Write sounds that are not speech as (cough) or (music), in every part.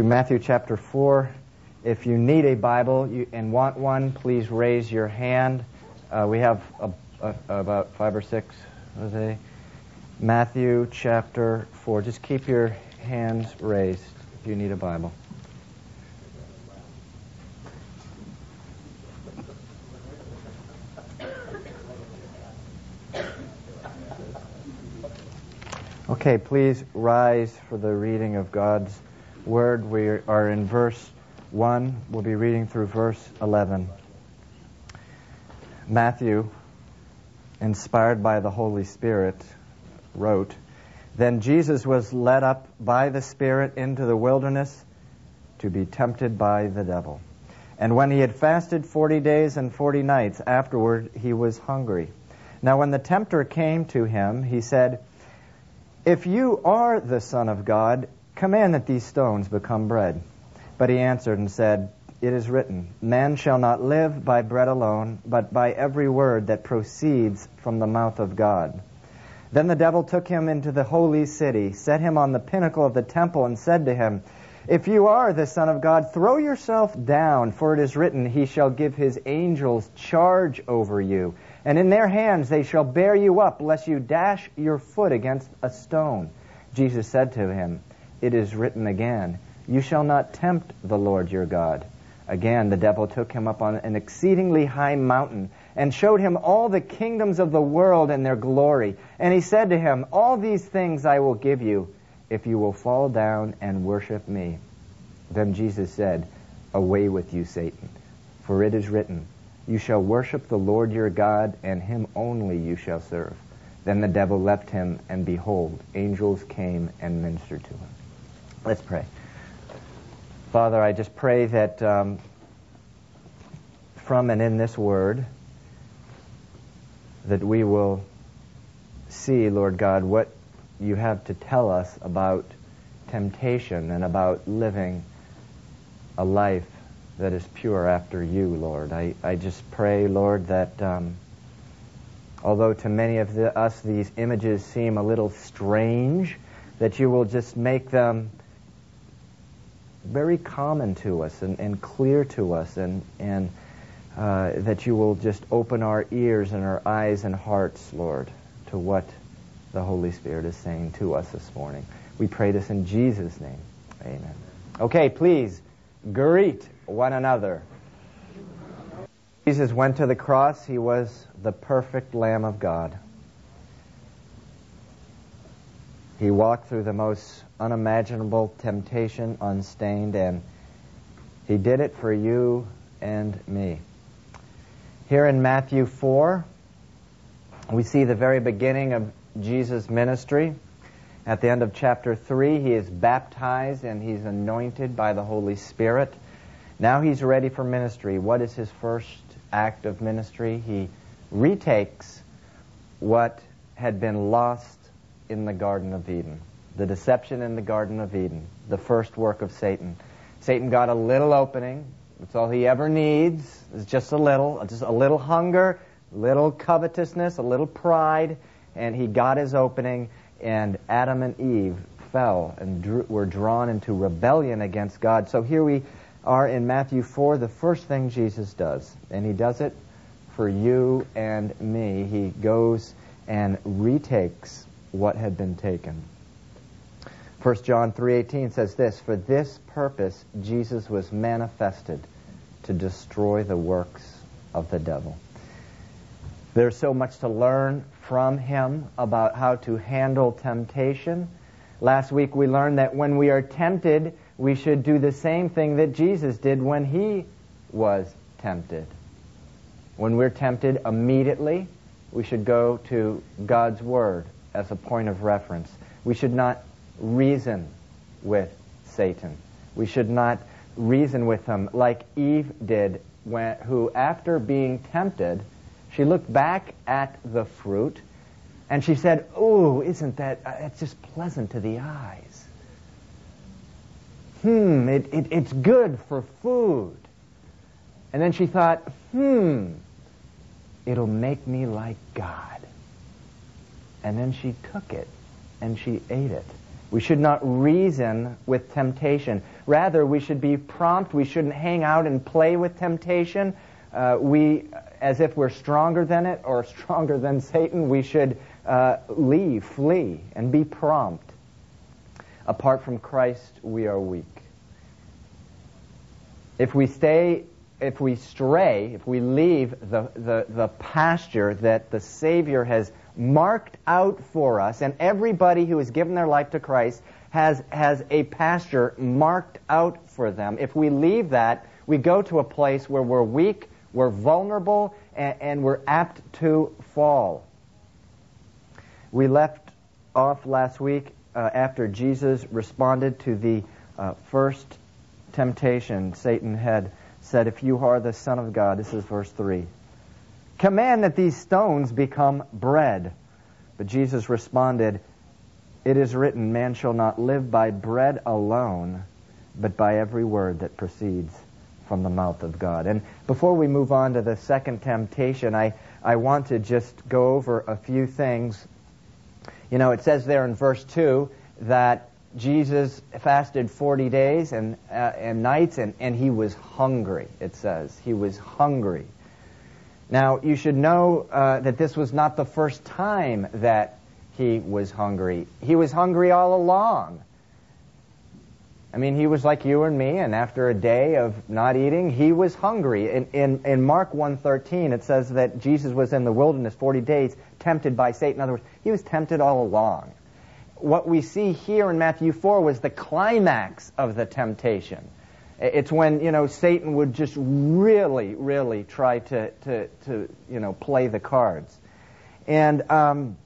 to Matthew chapter 4. If you need a Bible and want one, please raise your hand. Uh, we have a, a, about five or six. Jose. Matthew chapter 4. Just keep your hands raised if you need a Bible. Okay, please rise for the reading of God's Word. We are in verse 1. We'll be reading through verse 11. Matthew, inspired by the Holy Spirit, wrote, Then Jesus was led up by the Spirit into the wilderness to be tempted by the devil. And when he had fasted forty days and forty nights, afterward he was hungry. Now when the tempter came to him, he said, if you are the Son of God, command that these stones become bread. But he answered and said, It is written, Man shall not live by bread alone, but by every word that proceeds from the mouth of God. Then the devil took him into the holy city, set him on the pinnacle of the temple, and said to him, If you are the Son of God, throw yourself down, for it is written, He shall give His angels charge over you and in their hands they shall bear you up, lest you dash your foot against a stone. Jesus said to him, It is written again, You shall not tempt the Lord your God. Again, the devil took him up on an exceedingly high mountain and showed him all the kingdoms of the world and their glory. And he said to him, All these things I will give you if you will fall down and worship me. Then Jesus said, Away with you, Satan, for it is written, you shall worship the Lord your God, and him only you shall serve. Then the devil left him, and behold, angels came and ministered to him. Let's pray. Father, I just pray that um, from and in this word, that we will see, Lord God, what you have to tell us about temptation and about living a life that is pure after you, Lord. I, I just pray, Lord, that um, although to many of the, us these images seem a little strange, that you will just make them very common to us and, and clear to us, and, and uh, that you will just open our ears and our eyes and hearts, Lord, to what the Holy Spirit is saying to us this morning. We pray this in Jesus' name. Amen. Okay, please greet one another. Jesus went to the cross. He was the perfect Lamb of God. He walked through the most unimaginable temptation unstained, and he did it for you and me. Here in Matthew 4, we see the very beginning of Jesus' ministry. At the end of chapter 3, he is baptized and he's anointed by the Holy Spirit. Now he's ready for ministry. What is his first act of ministry? He retakes what had been lost in the Garden of Eden. The deception in the Garden of Eden, the first work of Satan. Satan got a little opening. That's all he ever needs. Is just a little, just a little hunger, little covetousness, a little pride, and he got his opening. And Adam and Eve fell and drew, were drawn into rebellion against God. So here we are in Matthew 4, the first thing Jesus does. And he does it for you and me. He goes and retakes what had been taken. 1 John 3:18 says this, "For this purpose Jesus was manifested to destroy the works of the devil." There's so much to learn from him about how to handle temptation. Last week we learned that when we are tempted, we should do the same thing that Jesus did when he was tempted. When we're tempted immediately, we should go to God's Word as a point of reference. We should not reason with Satan. We should not reason with him like Eve did, when, who, after being tempted, she looked back at the fruit and she said, "Oh, isn't that? Uh, it's just pleasant to the eyes." hmm, it, it, it's good for food. And then she thought, hmm, it'll make me like God. And then she took it and she ate it. We should not reason with temptation. Rather, we should be prompt. We shouldn't hang out and play with temptation. Uh, we, as if we're stronger than it or stronger than Satan, we should uh, leave, flee, and be prompt. Apart from Christ, we are weak. If we stay, if we stray, if we leave the, the, the pasture that the Savior has marked out for us, and everybody who has given their life to Christ has, has a pasture marked out for them. If we leave that, we go to a place where we're weak, we're vulnerable, and, and we're apt to fall. We left off last week uh, after Jesus responded to the uh, first temptation. Satan had said, If you are the Son of God, this is verse 3 Command that these stones become bread. But Jesus responded, It is written, Man shall not live by bread alone, but by every word that proceeds from the mouth of God. And before we move on to the second temptation, I, I want to just go over a few things. You know, it says there in verse 2 that Jesus fasted 40 days and, uh, and nights, and, and he was hungry, it says. He was hungry. Now, you should know uh, that this was not the first time that he was hungry. He was hungry all along. I mean, he was like you and me, and after a day of not eating, he was hungry. In, in, in Mark 1.13, it says that Jesus was in the wilderness 40 days, tempted by Satan. In other words, he was tempted all along. What we see here in Matthew 4 was the climax of the temptation. It's when, you know, Satan would just really, really try to, to, to you know, play the cards. And um,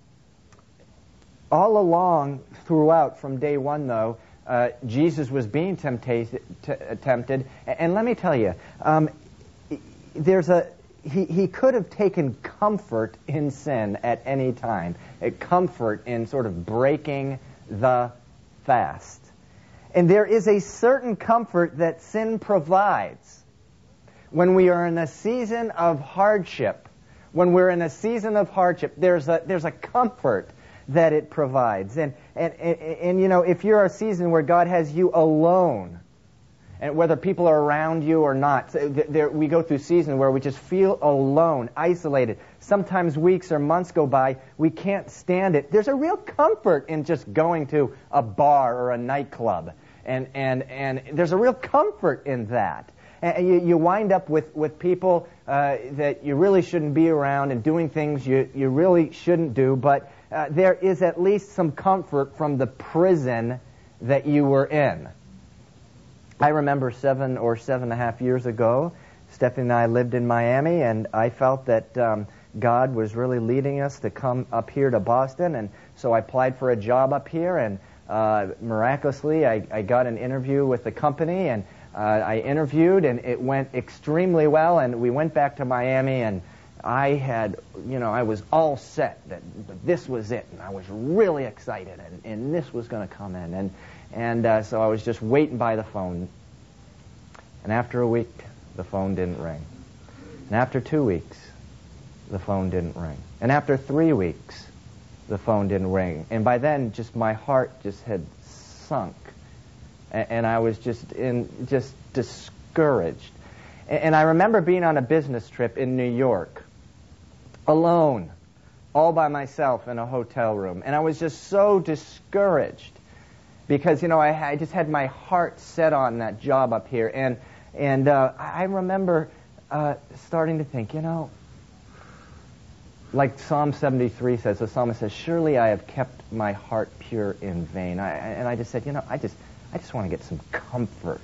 all along, throughout, from day one, though, uh, Jesus was being tempted, t- tempted. And let me tell you, um, there's a, he, he could have taken comfort in sin at any time, a comfort in sort of breaking the fast. And there is a certain comfort that sin provides when we are in a season of hardship. When we're in a season of hardship, there's a, there's a comfort that it provides. And, and, and, and, you know, if you're a season where God has you alone, and whether people are around you or not, there, we go through seasons where we just feel alone, isolated. Sometimes weeks or months go by, we can't stand it. There's a real comfort in just going to a bar or a nightclub and, and, and there's a real comfort in that. And you, you wind up with, with people uh, that you really shouldn't be around and doing things you, you really shouldn't do, but uh, there is at least some comfort from the prison that you were in. I remember seven or seven and a half years ago, Stephanie and I lived in Miami, and I felt that um, God was really leading us to come up here to Boston, and so I applied for a job up here, and uh, miraculously, I, I, got an interview with the company, and uh, I interviewed, and it went extremely well. And we went back to Miami, and I had, you know, I was all set that this was it, and I was really excited, and, and this was going to come in, and and uh, so I was just waiting by the phone. And after a week, the phone didn't ring. And after two weeks, the phone didn't ring. And after three weeks, the phone didn't ring. And by then, just my heart just had sunk. And, and I was just in, just discouraged. And, and I remember being on a business trip in New York, alone, all by myself in a hotel room. And I was just so discouraged because, you know, I, I just had my heart set on that job up here. And, and uh, I remember uh, starting to think, you know, like Psalm 73 says, the psalmist says, "Surely I have kept my heart pure in vain." I, and I just said, you know, I just, I just want to get some comfort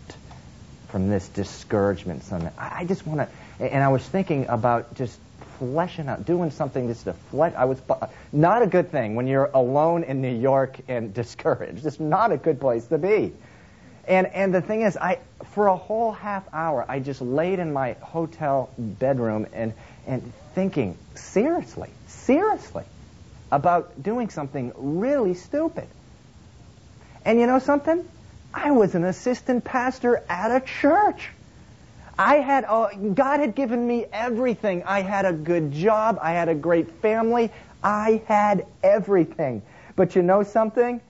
from this discouragement. Some, I just want to, and I was thinking about just fleshing out, doing something just to flesh. I was not a good thing when you're alone in New York and (laughs) discouraged. It's not a good place to be. And and the thing is, I for a whole half hour, I just laid in my hotel bedroom and and thinking seriously, seriously about doing something really stupid. And you know something? I was an assistant pastor at a church. I had uh, God had given me everything. I had a good job. I had a great family. I had everything. But you know something?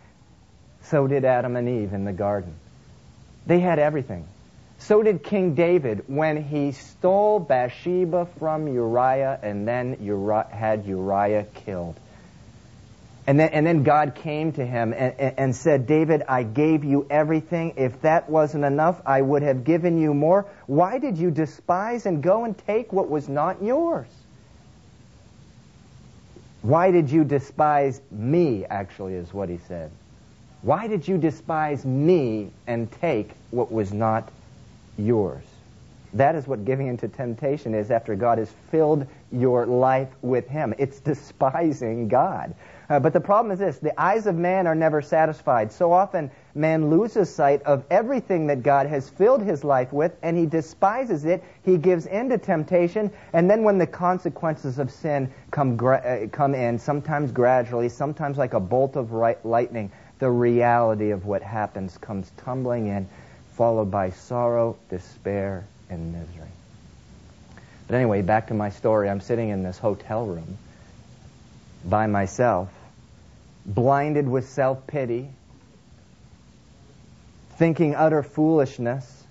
So did Adam and Eve in the garden. They had everything. So did King David when he stole Bathsheba from Uriah and then had Uriah killed. And then, and then God came to him and, and said, David, I gave you everything. If that wasn't enough, I would have given you more. Why did you despise and go and take what was not yours? Why did you despise me, actually, is what he said. Why did you despise me and take what was not yours? That is what giving into temptation is after God has filled your life with Him. It's despising God. Uh, but the problem is this the eyes of man are never satisfied. So often, man loses sight of everything that God has filled his life with, and he despises it. He gives in to temptation, and then when the consequences of sin come, gra- uh, come in, sometimes gradually, sometimes like a bolt of right- lightning, the reality of what happens comes tumbling in, followed by sorrow, despair, and misery. But anyway, back to my story. I'm sitting in this hotel room by myself blinded with self pity, thinking utter foolishness.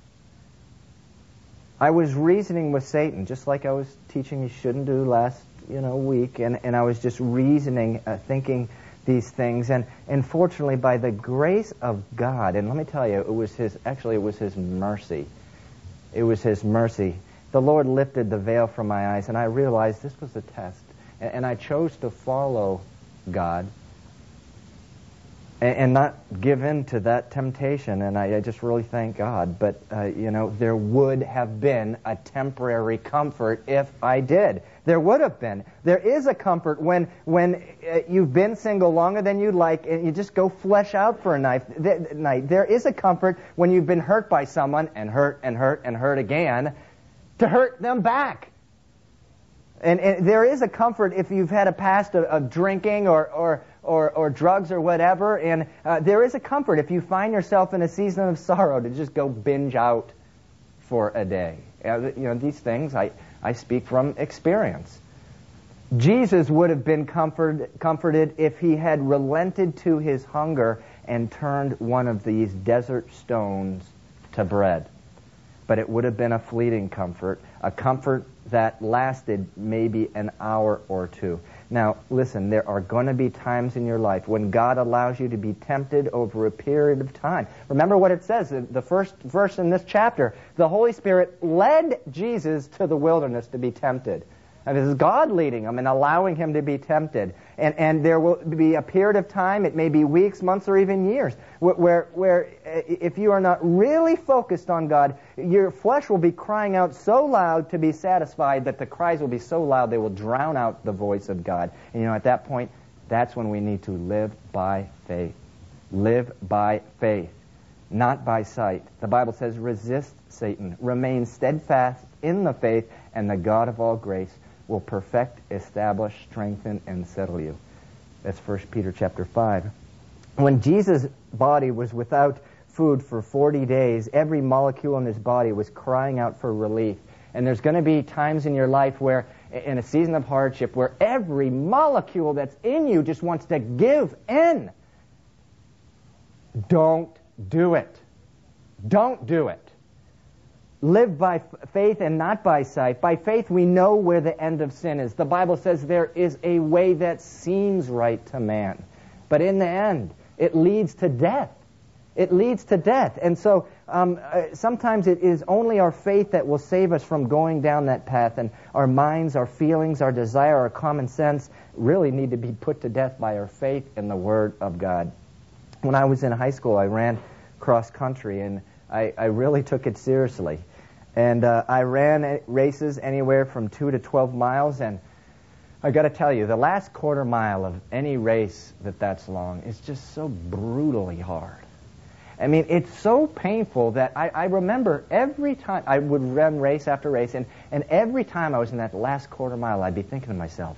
I was reasoning with Satan, just like I was teaching you shouldn't do last you know week, and, and I was just reasoning, uh, thinking these things, and and fortunately, by the grace of God, and let me tell you, it was His actually it was His mercy, it was His mercy. The Lord lifted the veil from my eyes, and I realized this was a test, and, and I chose to follow God and, and not give in to that temptation. And I, I just really thank God. But, uh, you know, there would have been a temporary comfort if I did. There would have been. There is a comfort when, when uh, you've been single longer than you'd like and you just go flesh out for a night. Th- night. There is a comfort when you've been hurt by someone and hurt and hurt and hurt again to hurt them back. And, and there is a comfort if you've had a past of, of drinking or, or, or, or drugs or whatever. And uh, there is a comfort if you find yourself in a season of sorrow to just go binge out for a day. Uh, you know, these things I, I speak from experience. Jesus would have been comfort, comforted if he had relented to his hunger and turned one of these desert stones to bread. But it would have been a fleeting comfort, a comfort that lasted maybe an hour or two. Now, listen, there are going to be times in your life when God allows you to be tempted over a period of time. Remember what it says, in the first verse in this chapter. The Holy Spirit led Jesus to the wilderness to be tempted. This is God leading him and allowing him to be tempted. And, and there will be a period of time, it may be weeks, months, or even years, where, where, uh, if you are not really focused on God, your flesh will be crying out so loud to be satisfied that the cries will be so loud they will drown out the voice of God. And you know, at that point, that's when we need to live by faith. Live by faith, not by sight. The Bible says, resist Satan, remain steadfast in the faith, and the God of all grace will perfect, establish, strengthen, and settle you. That's 1 Peter chapter 5. When Jesus' body was without food for 40 days, every molecule in his body was crying out for relief. And there's going to be times in your life where, in a season of hardship, where every molecule that's in you just wants to give in. Don't do it. Don't do it live by faith and not by sight. By faith, we know where the end of sin is. The Bible says there is a way that seems right to man, but in the end, it leads to death. It leads to death. And so um, uh, sometimes it is only our faith that will save us from going down that path, and our minds, our feelings, our desire, our common sense really need to be put to death by our faith in the Word of God. When I was in high school, I ran cross country, and I, I really took it seriously. And uh, I ran races anywhere from 2 to 12 miles. And I got to tell you, the last quarter mile of any race that that's long is just so brutally hard. I mean, it's so painful that I, I remember every time I would run race after race, and, and every time I was in that last quarter mile, I'd be thinking to myself,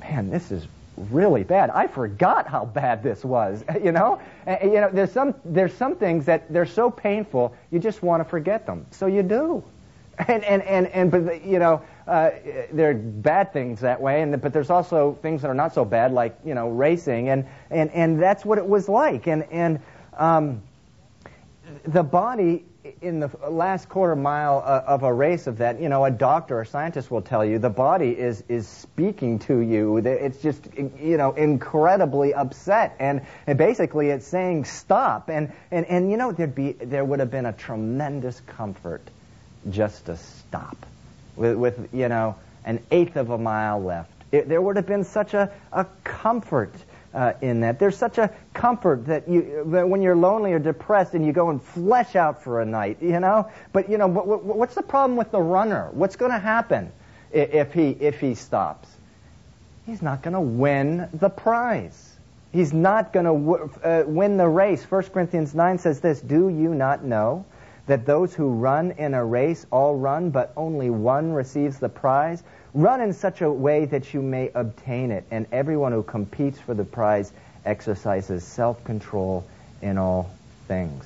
man, this is really bad. I forgot how bad this was. (laughs) You know, and, you know, there's some there's some things that they're so painful you just want to forget them. So you do. (laughs) And, and, and, and but, you know, uh, there are bad things that way, and, but there's also things that are not so bad, like, you know, racing. And, and, and that's what it was like. And, and um, the body in the last quarter mile uh, of a race of that, you know, a doctor or scientist will tell you the body is is speaking to you. It's just, you know, incredibly upset, and, and basically it's saying stop. And, and and you know, there'd be there would have been a tremendous comfort just to stop, with, with you know an eighth of a mile left. It, there would have been such a, a comfort uh, in that. There's such a comfort that you that when you're lonely or depressed and you go and flesh out for a night, you know. But you know, what, what's the problem with the runner? What's going to happen if he if he stops? He's not going to win the prize. He's not going to w- uh, win the race. 1 Corinthians 9 says this Do you not know that those who run in a race all run, but only one receives the prize? Run in such a way that you may obtain it, and everyone who competes for the prize exercises self control in all things.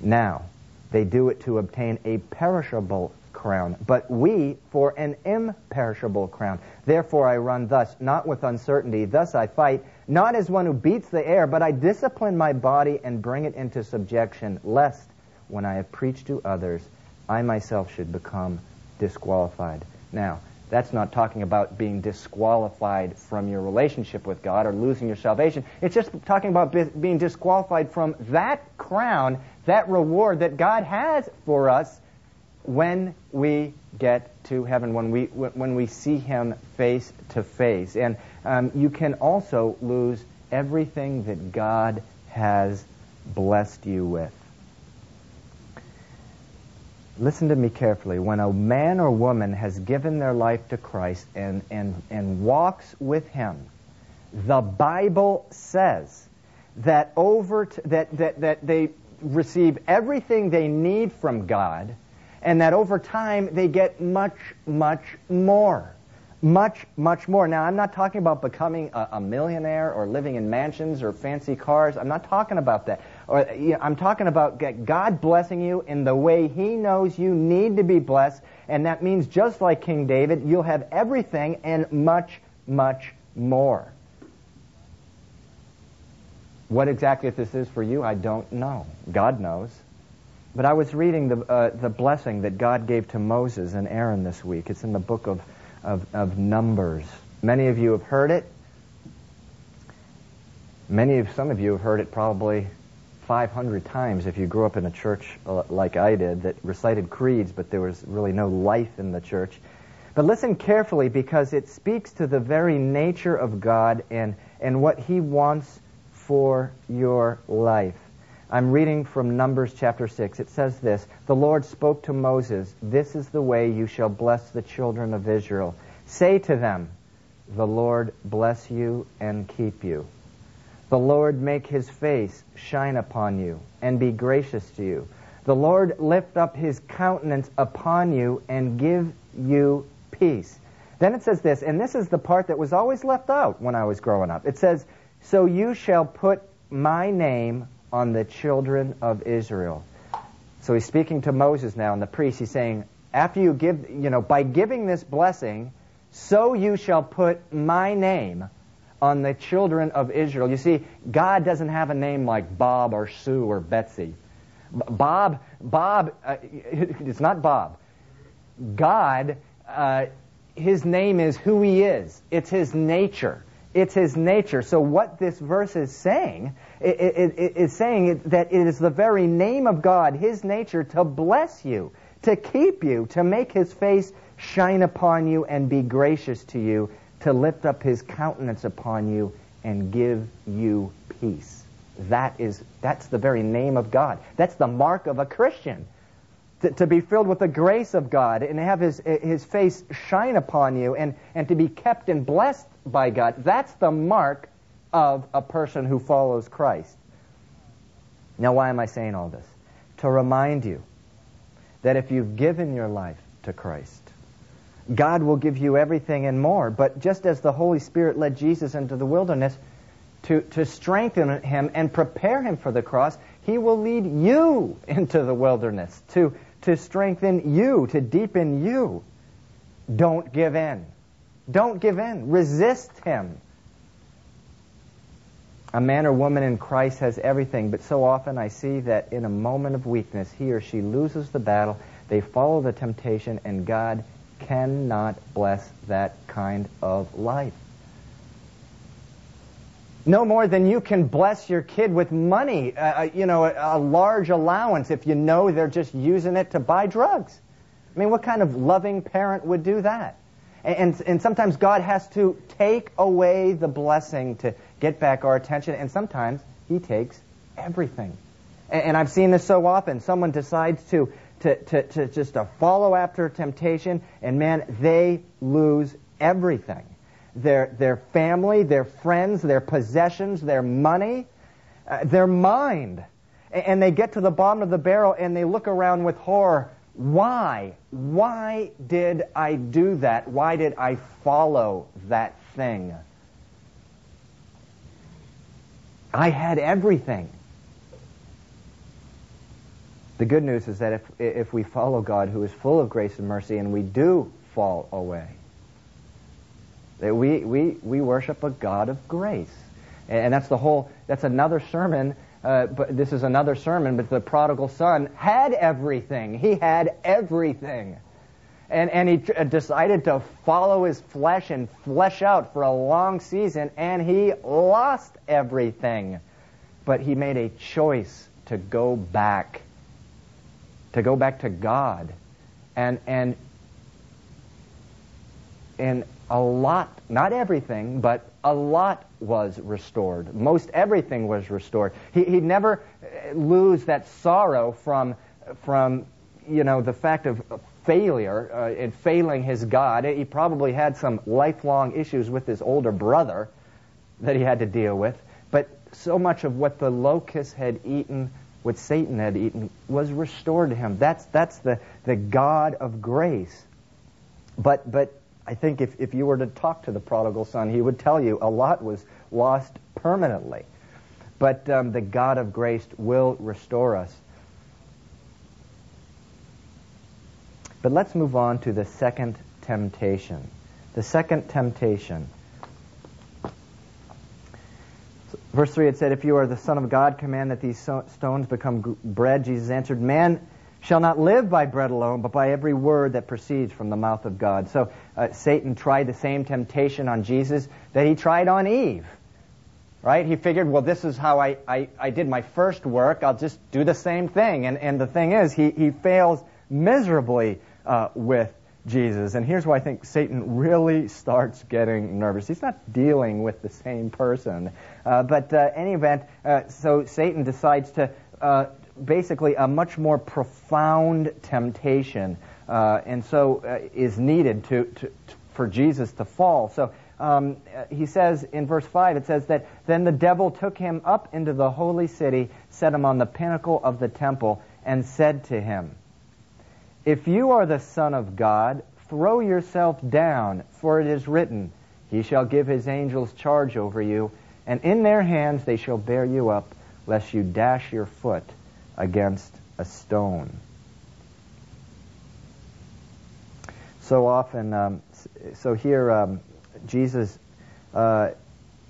Now, they do it to obtain a perishable crown, but we for an imperishable crown. Therefore I run thus, not with uncertainty. Thus I fight, not as one who beats the air, but I discipline my body and bring it into subjection, lest when I have preached to others, I myself should become disqualified. Now, that's not talking about being disqualified from your relationship with God or losing your salvation. It's just talking about be- being disqualified from that crown, that reward that God has for us when we get to heaven, when we, when we see Him face to face. And um, you can also lose everything that God has blessed you with listen to me carefully. When a man or woman has given their life to Christ and, and, and walks with Him, the Bible says that over t- that, that, that they receive everything they need from God, and that over time they get much, much more. Much, much more. Now, I'm not talking about becoming a, a millionaire or living in mansions or fancy cars. I'm not talking about that. Or you know, I'm talking about God blessing you in the way He knows you need to be blessed, and that means just like King David, you'll have everything and much, much more. What exactly this is for you, I don't know. God knows. But I was reading the, uh, the blessing that God gave to Moses and Aaron this week. It's in the book of of, of Numbers. Many of you have heard it. Many of some of you have heard it probably 500 times if you grew up in a church uh, like I did that recited creeds, but there was really no life in the church. But listen carefully because it speaks to the very nature of God and, and what He wants for your life. I'm reading from Numbers chapter 6. It says this The Lord spoke to Moses, This is the way you shall bless the children of Israel. Say to them, The Lord bless you and keep you. The Lord make his face shine upon you and be gracious to you. The Lord lift up his countenance upon you and give you peace. Then it says this, and this is the part that was always left out when I was growing up. It says, So you shall put my name on the children of Israel. So he's speaking to Moses now and the priest. He's saying, after you give, you know, by giving this blessing, so you shall put my name on the children of Israel. You see, God doesn't have a name like Bob or Sue or Betsy. Bob, Bob, uh, (laughs) it's not Bob. God, uh, his name is who he is. It's his nature. It's his nature. So what this verse is saying, it, it, it, it's saying that it is the very name of God, his nature, to bless you, to keep you, to make his face shine upon you and be gracious to you, to lift up his countenance upon you and give you peace. That is, that's the very name of God. That's the mark of a Christian. To, to, be filled with the grace of God and have his, his face shine upon you and, and to be kept and blessed by God. That's the mark of a person who follows Christ. Now, why am I saying all this? To remind you that if you've given your life to Christ, God will give you everything and more. But just as the Holy Spirit led Jesus into the wilderness to, to strengthen him and prepare him for the cross, He will lead you (laughs) into the wilderness to, to strengthen you, to deepen you. Don't give in. Don't give in. Resist him. A man or woman in Christ has everything, but so often I see that in a moment of weakness, he or she loses the battle, they follow the temptation, and God cannot bless that kind of life. No more than you can bless your kid with money, uh, you know, a, a large allowance if you know they're just using it to buy drugs. I mean, what kind of loving parent would do that? And, and, sometimes God has to take away the blessing to get back our attention, and sometimes He takes everything. And, and I've seen this so often. Someone decides to, to, to, to just to follow after temptation, and man, they lose everything. Their, their family, their friends, their possessions, their money, uh, their mind. And, and they get to the bottom of the barrel and they look around with horror why? Why did I do that? Why did I follow that thing? I had everything. The good news is that if, if we follow God, who is full of grace and mercy, and we do fall away, that we, we, we worship a God of grace. And that's the whole, that's another sermon uh, but this is another sermon, but the prodigal son had everything. He had everything. And, and he uh, decided to follow his flesh and flesh out for a long season, and he lost everything. But he made a choice to go back, to go back to God. And, and, and a lot, not everything, but a lot was restored. Most everything was restored. He, he'd never uh, lose that sorrow from, from you know, the fact of failure uh, in failing his God. He probably had some lifelong issues with his older brother that he had to deal with. But so much of what the locust had eaten, what Satan had eaten, was restored to him. That's, that's the, the God of grace. But, but I think if, if you were to talk to the prodigal son, he would tell you a lot was lost permanently. But um, the God of grace will restore us. But let's move on to the second temptation. The second temptation. Verse 3 it said, If you are the Son of God, command that these stones become bread. Jesus answered, Man shall not live by bread alone, but by every word that proceeds from the mouth of God. So uh, Satan tried the same temptation on Jesus that he tried on Eve. Right? He figured, well, this is how I, I, I did my first work. I'll just do the same thing. And, and the thing is, he, he fails miserably uh, with Jesus. And here's why I think Satan really starts getting nervous. He's not dealing with the same person. Uh, but uh, any event, uh, so Satan decides to uh, basically a much more profound temptation, uh, and so uh, is needed to, to, to, for Jesus to fall. So um, he says in verse 5, it says that then the devil took him up into the holy city, set him on the pinnacle of the temple, and said to him, If you are the Son of God, throw yourself down, for it is written, He shall give his angels charge over you, and in their hands they shall bear you up, lest you dash your foot against a stone. So often, um, so here, um, Jesus uh,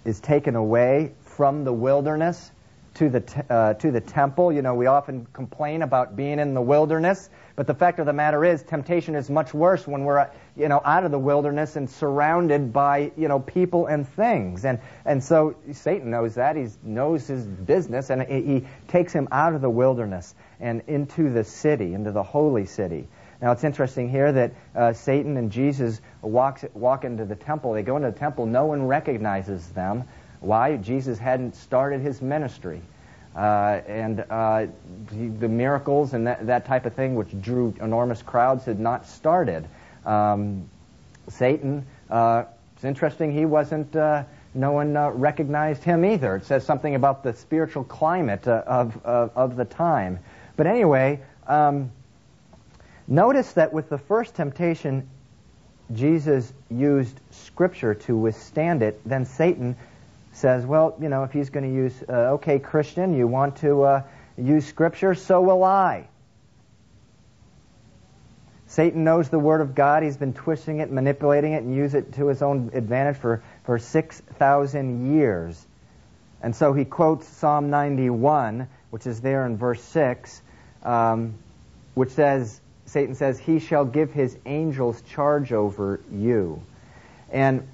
is taken away from the wilderness to the te- uh, to the temple. You know, we often complain about being in the wilderness, but the fact of the matter is, temptation is much worse when we're you know out of the wilderness and surrounded by you know people and things. And and so Satan knows that he knows his business, and he, takes him out of the wilderness and into the city, into the holy city. Now it's interesting here that uh, Satan and Jesus walks, walk into the temple. They go into the temple. No one recognizes them. Why? Jesus hadn't started his ministry. Uh, and uh, the, the, miracles and that, that, type of thing, which drew enormous crowds, had not started. Um, Satan, uh, it's interesting, he wasn't, uh, no one uh, recognized him either. It says something about the spiritual climate uh, of, of, of, the time. But anyway, um, notice that with the first temptation, Jesus used Scripture to withstand it. Then Satan says, well, you know, if he's going to use, uh, okay, Christian, you want to, uh, use Scripture, so will I. Satan knows the Word of God. He's been twisting it, manipulating it, and use it to his own advantage for, for 6,000 years. And so he quotes Psalm 91, which is there in verse 6, um, which says, Satan says, He shall give his angels charge over you. And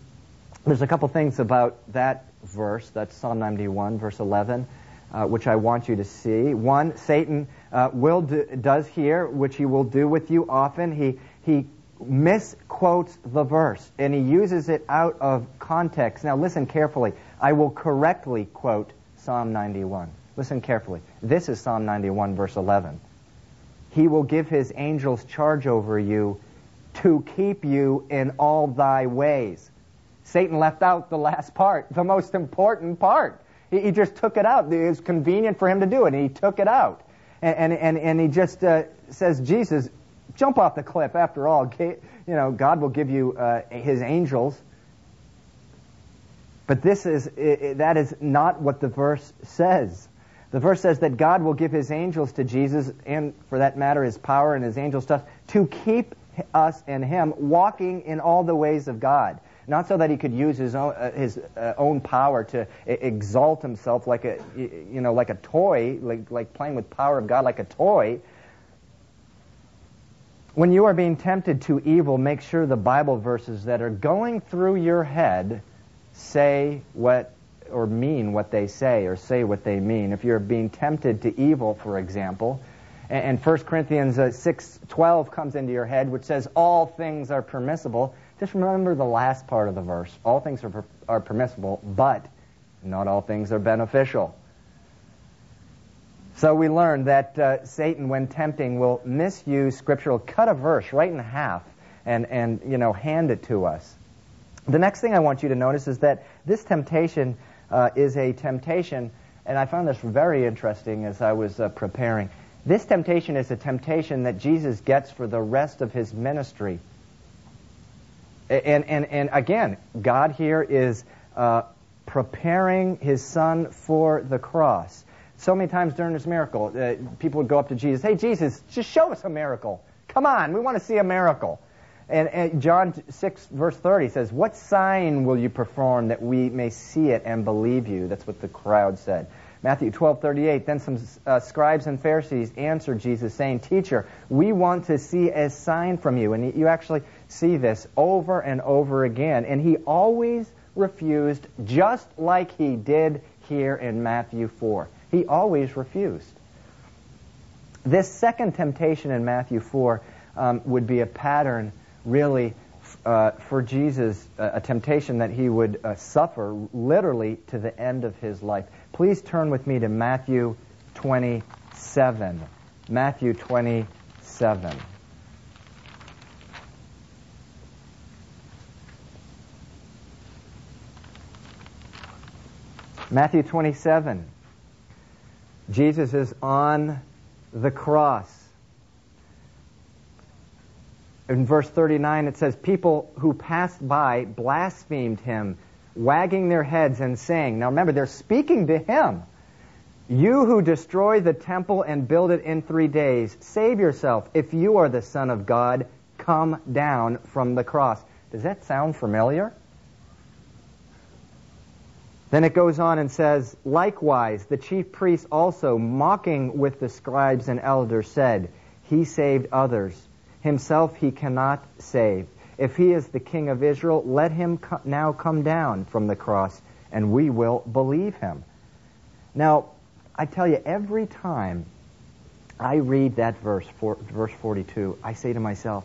there's a couple things about that verse, that's Psalm 91, verse 11, uh, which I want you to see. One, Satan uh, will do, does here, which he will do with you often. He, he misquotes the verse and he uses it out of context. Now listen carefully. I will correctly quote Psalm 91. Listen carefully. This is Psalm 91, verse 11. He will give his angels charge over you to keep you in all thy ways. Satan left out the last part, the most important part. He, he just took it out. It was convenient for him to do it, and he took it out and, and, and he just uh, says, Jesus, jump off the cliff. After all, you know, God will give you uh, his angels. But this is, that is not what the verse says. The verse says that God will give his angels to Jesus, and for that matter, his power and his angel stuff, to keep us and him walking in all the ways of God. Not so that he could use his own, uh, his uh, own power to exalt himself like a, you know, like a toy, like, like playing with power of God like a toy. When you are being tempted to evil, make sure the Bible verses that are going through your head say what or mean what they say or say what they mean. If you're being tempted to evil, for example, and 1 Corinthians uh, 6:12 comes into your head which says all things are permissible, just remember the last part of the verse. All things are, are permissible, but not all things are beneficial. So we learn that uh, Satan, when tempting, will misuse Scripture, will cut a verse right in half and, and you know, hand it to us. The next thing I want you to notice is that this temptation uh, is a temptation, and I found this very interesting as I was uh, preparing. This temptation is a temptation that Jesus gets for the rest of his ministry. And, and, and again, God here is uh, preparing his son for the cross. So many times during this miracle, uh, people would go up to Jesus, hey, Jesus, just show us a miracle. Come on, we want to see a miracle. And, and, John 6, verse 30 says, What sign will you perform that we may see it and believe you? That's what the crowd said. Matthew 12, 38, then some uh, scribes and Pharisees answered Jesus, saying, Teacher, we want to see a sign from you. And you actually see this over and over again. And he always refused, just like he did here in Matthew 4. He always refused. This second temptation in Matthew 4 um, would be a pattern, really, uh, for Jesus, uh, a temptation that he would uh, suffer literally to the end of his life. Please turn with me to Matthew 27. Matthew 27. Matthew 27. Jesus is on the cross. In verse 39, it says, People who passed by blasphemed him, wagging their heads and saying, Now remember, they're speaking to him. You who destroy the temple and build it in three days, save yourself. If you are the Son of God, come down from the cross. Does that sound familiar? Then it goes on and says, Likewise, the chief priests also, mocking with the scribes and elders, said, He saved others. Himself he cannot save. If he is the king of Israel, let him co- now come down from the cross, and we will believe him. Now, I tell you, every time I read that verse, for, verse 42, I say to myself,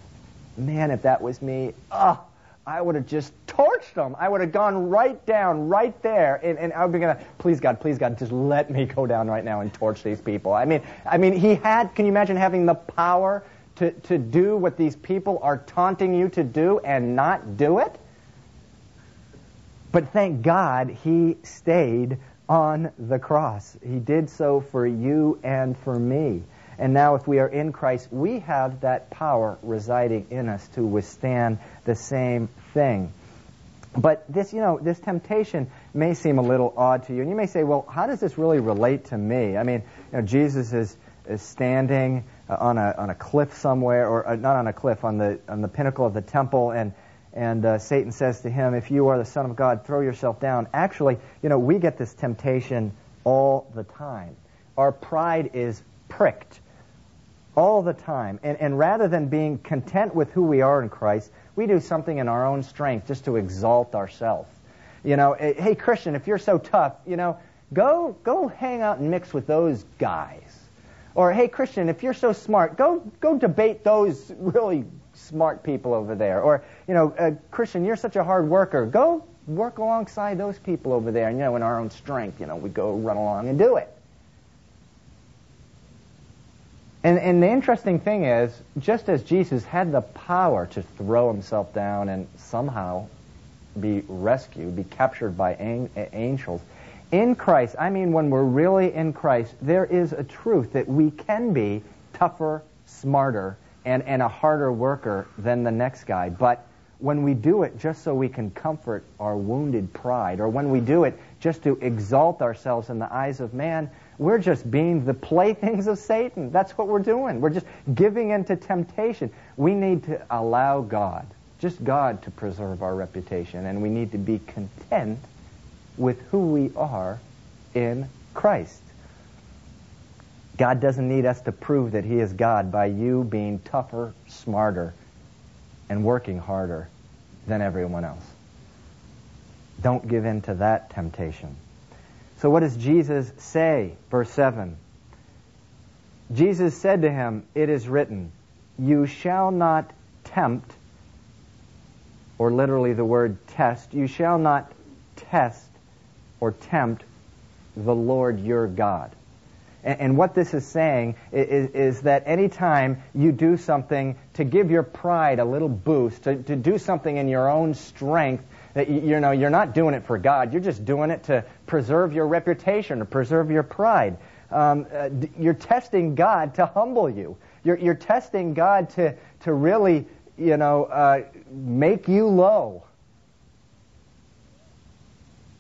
man, if that was me, ah, I would have just torched them. I would have gone right down, right there, and, and I would be gonna, please God, please God, just let me go down right now and torch these people. I mean, I mean, he had. Can you imagine having the power to to do what these people are taunting you to do and not do it? But thank God he stayed on the cross. He did so for you and for me. And now, if we are in Christ, we have that power residing in us to withstand the same thing. But this, you know, this temptation may seem a little odd to you, and you may say, "Well, how does this really relate to me?" I mean, you know, Jesus is is standing uh, on a on a cliff somewhere, or uh, not on a cliff, on the on the pinnacle of the temple, and and uh, Satan says to him, "If you are the Son of God, throw yourself down." Actually, you know, we get this temptation all the time. Our pride is pricked all the time, and and rather than being content with who we are in Christ we do something in our own strength just to exalt ourselves. You know, eh, hey Christian, if you're so tough, you know, go go hang out and mix with those guys. Or hey Christian, if you're so smart, go go debate those (laughs) really smart people over there. Or you know, uh, Christian, you're such a hard worker. Go work alongside those people over there. And you know, in our own strength, you know, we go run along and do it. And, and the interesting thing is, just as Jesus had the power to throw himself down and somehow be rescued, be captured by an, angels, in Christ, I mean when we're really in Christ, there is a truth that we can be tougher, smarter, and, and a harder worker than the next guy. But when we do it just so we can comfort our wounded pride, or when we do it just to exalt ourselves in the eyes of man, we're just being the playthings of Satan. That's what we're doing. We're just giving into temptation. We need to allow God, just God, to preserve our reputation, and we need to be content with who we are in Christ. God doesn't need us to prove that He is God by you being tougher, smarter, and working harder than everyone else. Don't give in to that temptation. So what does Jesus say? Verse 7. Jesus said to him, It is written, You shall not tempt, or literally the word test, you shall not test or tempt the Lord your God. And, what this is saying is, is, that anytime you do something to give your pride a little boost, to, to do something in your own strength, that you know you're not doing it for God. You're just doing it to preserve your reputation, to preserve your pride. Um, uh, you're testing God to humble you. You're, you're testing God to to really you know uh, make you low.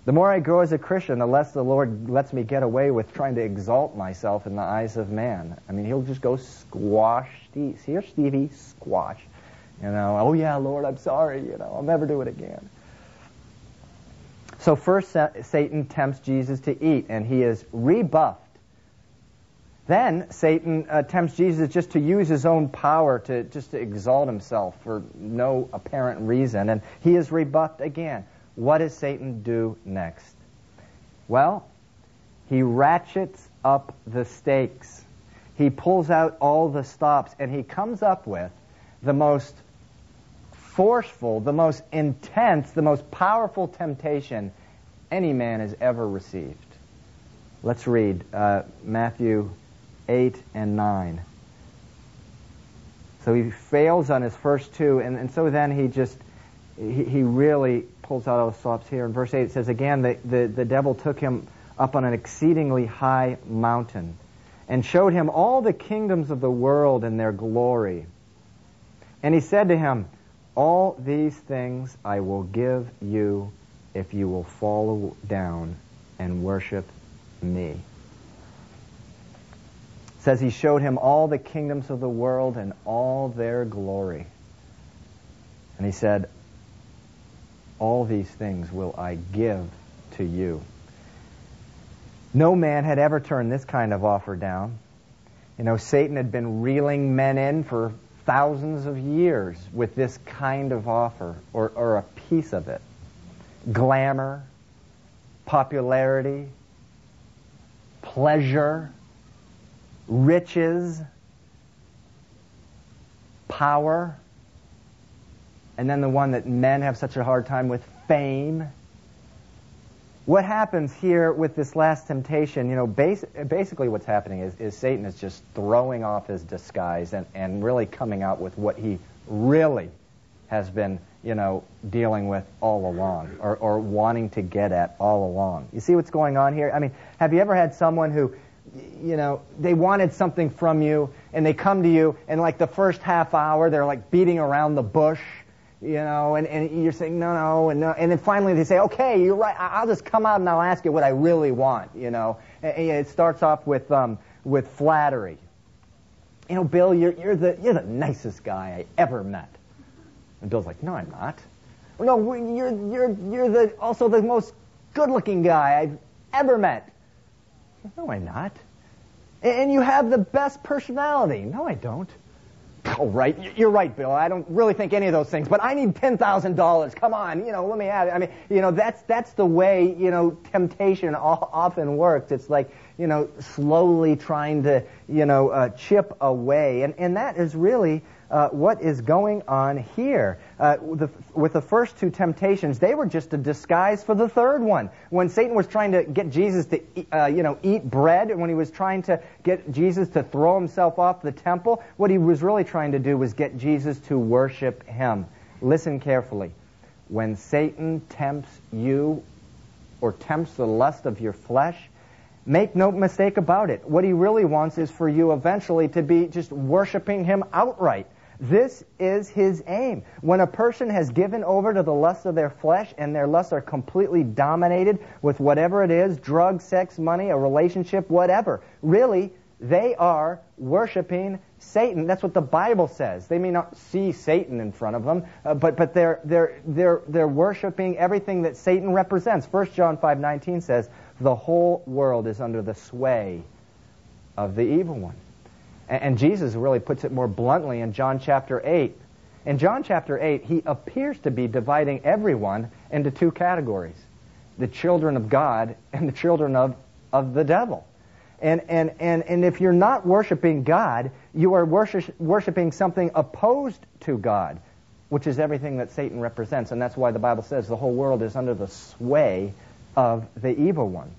The more I grow as a Christian, the less the Lord lets me get away with trying to exalt myself in the eyes of man. I mean, He'll just go squash Steve. Here, Stevie, squash. You know, oh yeah, Lord, I'm sorry. You know, I'll never do it again. So first Satan tempts Jesus to eat, and he is rebuffed. Then Satan uh, tempts Jesus just to use his own power to just to exalt himself for no apparent reason, and he is rebuffed again. What does Satan do next? Well, he ratchets up the stakes. He pulls out all the stops, and he comes up with the most forceful, the most intense, the most powerful temptation any man has ever received. Let's read uh, Matthew 8 and 9. So he fails on his first two, and, and so then he just, he, he really pulls out all the stops here. In verse 8 it says, Again, the, the, the devil took him up on an exceedingly high mountain and showed him all the kingdoms of the world and their glory. And he said to him, all these things I will give you if you will fall down and worship me. It says he showed him all the kingdoms of the world and all their glory. And he said, All these things will I give to you. No man had ever turned this kind of offer down. You know, Satan had been reeling men in for thousands of years with this kind of offer or, or a piece of it. Glamour, popularity, pleasure, riches, power, and then the one that men have such a hard time with, fame. What happens here with this last temptation, you know, bas- basically what's happening is, is Satan is just throwing off his disguise and, and really coming out with what he really has been, you know, dealing with all along or, or wanting to get at all along. You see what's going on here? I mean, have you ever had someone who, you know, they wanted something from you and they come to you and like the first half hour they're like beating around the bush you know, and, and you're saying, no, no, and no. And then finally they say, okay, you're right. I'll just come out and I'll ask you what I really want, you know. And it starts off with, um, with flattery. You know, Bill, you're, you're, the, you're the nicest guy I ever met. And Bill's like, no, I'm not. No, you're, you're, you're the, also the most good-looking guy I've ever met. No, I'm not. And you have the best personality. No, I don't. Oh, right. You're right, Bill. I don't really think any of those things, but I need $10,000. Come on, you know, let me have it. I mean, you know, that's, that's the way, you know, temptation often works. It's like, you know, slowly trying to, you know, uh, chip away. And, and that is really uh, what is going on here. Uh, the, with the first two temptations, they were just a disguise for the third one. When Satan was trying to get Jesus to, uh, you know, eat bread, and when he was trying to get Jesus to throw himself off the temple, what he was really trying to do was get Jesus to worship him. Listen carefully. When Satan tempts you or tempts the lust of your flesh, Make no mistake about it. What he really wants is for you eventually to be just worshiping him outright. This is his aim. When a person has given over to the lusts of their flesh and their lusts are completely dominated with whatever it is drug, sex, money, a relationship, whatever really, they are worshiping Satan. That's what the Bible says. They may not see Satan in front of them, uh, but, but they're, they're, they're, they're worshiping everything that Satan represents. 1 John 5.19 says, the whole world is under the sway of the evil one. And Jesus really puts it more bluntly in John chapter 8. In John chapter 8, he appears to be dividing everyone into two categories the children of God and the children of, of the devil. And, and, and, and if you're not worshiping God, you are worship, worshiping something opposed to God, which is everything that Satan represents. And that's why the Bible says the whole world is under the sway of the evil one.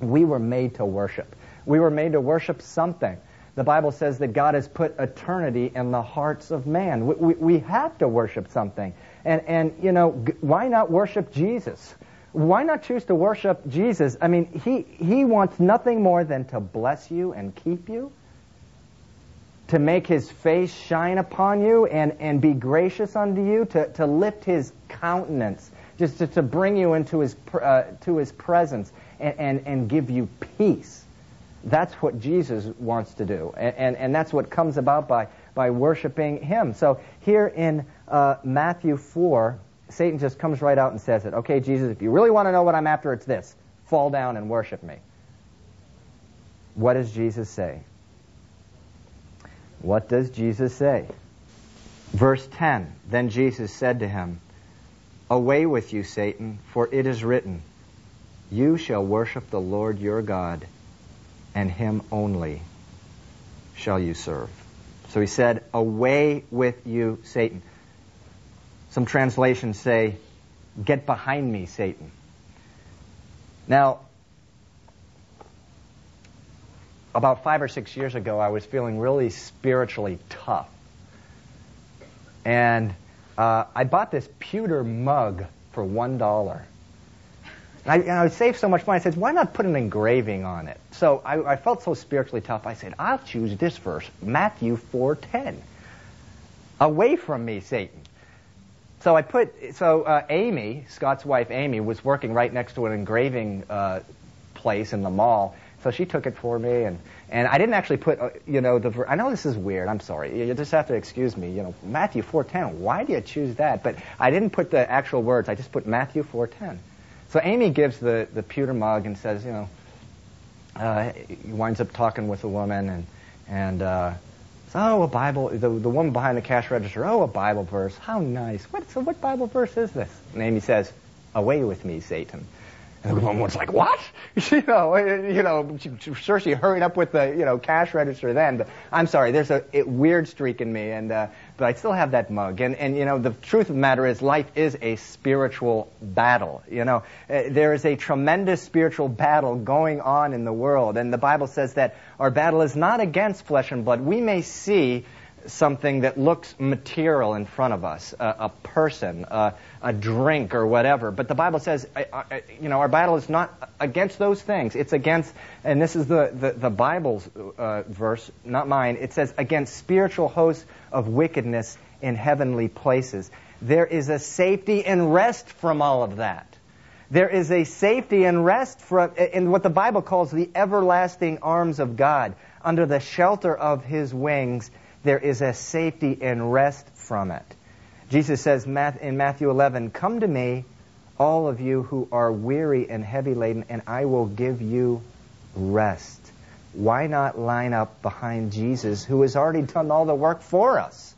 We were made to worship. We were made to worship something. The Bible says that God has put eternity in the hearts of man. We, we, we have to worship something. And, and, you know, why not worship Jesus? Why not choose to worship Jesus? I mean, he, he wants nothing more than to bless you and keep you, to make his face shine upon you and, and be gracious unto you, to, to lift his countenance, just to, to bring you into his, uh, to his presence and, and, and give you peace. That's what Jesus wants to do. And, and, and that's what comes about by, by worshiping him. So here in uh, Matthew 4, Satan just comes right out and says it. Okay, Jesus, if you really want to know what I'm after, it's this. Fall down and worship me. What does Jesus say? What does Jesus say? Verse 10 Then Jesus said to him, Away with you, Satan, for it is written, You shall worship the Lord your God and him only shall you serve. So he said, Away with you, Satan. Some translations say, Get behind me, Satan. Now, about five or six years ago, I was feeling really spiritually tough. And uh, I bought this pewter mug for one dollar. And I, and I saved so much money. I said, why not put an engraving on it? So I, I felt so spiritually tough. I said, I'll choose this verse, Matthew 4:10. Away from me, Satan. So I put. So uh, Amy, Scott's wife, Amy, was working right next to an engraving uh, place in the mall. So she took it for me, and and I didn't actually put, uh, you know, the. I know this is weird. I'm sorry. You just have to excuse me. You know, Matthew 4:10. Why do you choose that? But I didn't put the actual words. I just put Matthew 4:10. So Amy gives the, the pewter mug and says, you know, uh, he winds up talking with a woman and, and uh, says, oh, a Bible, the, the woman behind the cash register, oh, a Bible verse. How nice. What, so what Bible verse is this? And Amy says, away with me, Satan. And the woman's like, what? (laughs) you know, you know, she, sure she hurried up with the, you know, cash register then, but I'm sorry, there's a it, weird streak in me, and, uh, but I still have that mug. And, and, you know, the truth of the matter is life is a spiritual battle. You know, uh, there is a tremendous spiritual battle going on in the world, and the Bible says that our battle is not against flesh and blood. We may see something that looks material in front of us, a, a person, a, a, drink, or whatever. But the Bible says, you know, our battle is not against those things. It's against, and this is the, the, the Bible's uh, verse, not mine. It says, against spiritual hosts of wickedness in heavenly places. There is a safety and rest from all of that. There is a safety and rest from, in what the Bible calls the everlasting arms of God. Under the shelter of his wings, there is a safety and rest from it. Jesus says in Matthew 11, Come to me, all of you who are weary and heavy laden, and I will give you rest. Why not line up behind Jesus, who has already done all the work for us?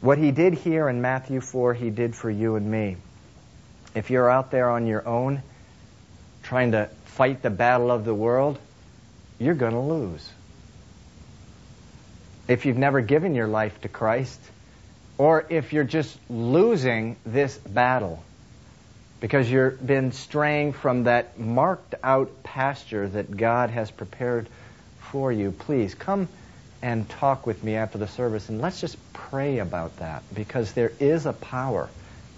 What he did here in Matthew 4, he did for you and me. If you're out there on your own, trying to fight the battle of the world, you're going to lose. If you've never given your life to Christ, or if you're just losing this battle because you've been straying from that marked out pasture that God has prepared for you, please come and talk with me after the service and let's just pray about that because there is a power.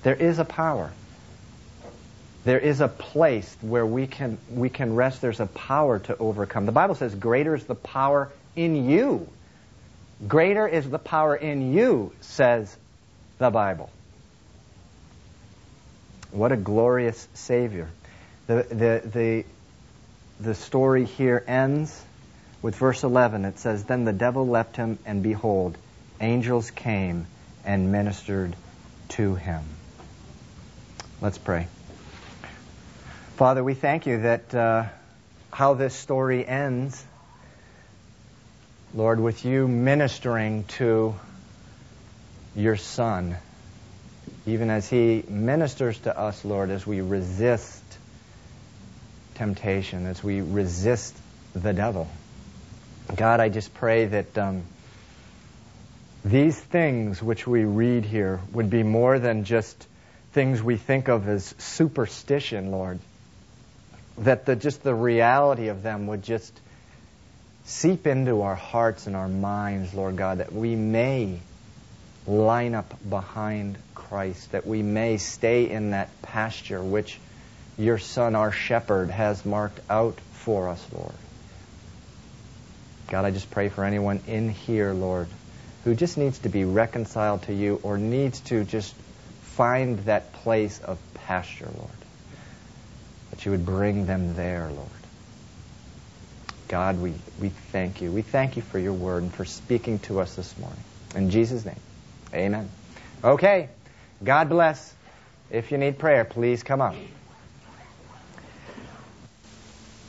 There is a power. There is a place where we can we can rest. There's a power to overcome. The Bible says, "Greater is the power in you." Greater is the power in you, says the Bible. What a glorious Savior. The, the, the, the story here ends with verse 11. It says, Then the devil left him, and behold, angels came and ministered to him. Let's pray. Father, we thank you that uh, how this story ends, Lord, with you ministering to your Son, even as he ministers to us, Lord, as we resist temptation, as we resist the devil. God, I just pray that um, these things which we read here would be more than just things we think of as superstition, Lord. That the, just the reality of them would just seep into our hearts and our minds, Lord God, that we may line up behind Christ, that we may stay in that pasture which your Son, our shepherd, has marked out for us, Lord. God, I just pray for anyone in here, Lord, who just needs to be reconciled to you or needs to just find that place of pasture, Lord. That you would bring them there, Lord. God, we, we thank you. We thank you for your word and for speaking to us this morning. In Jesus' name, amen. Okay, God bless. If you need prayer, please come up.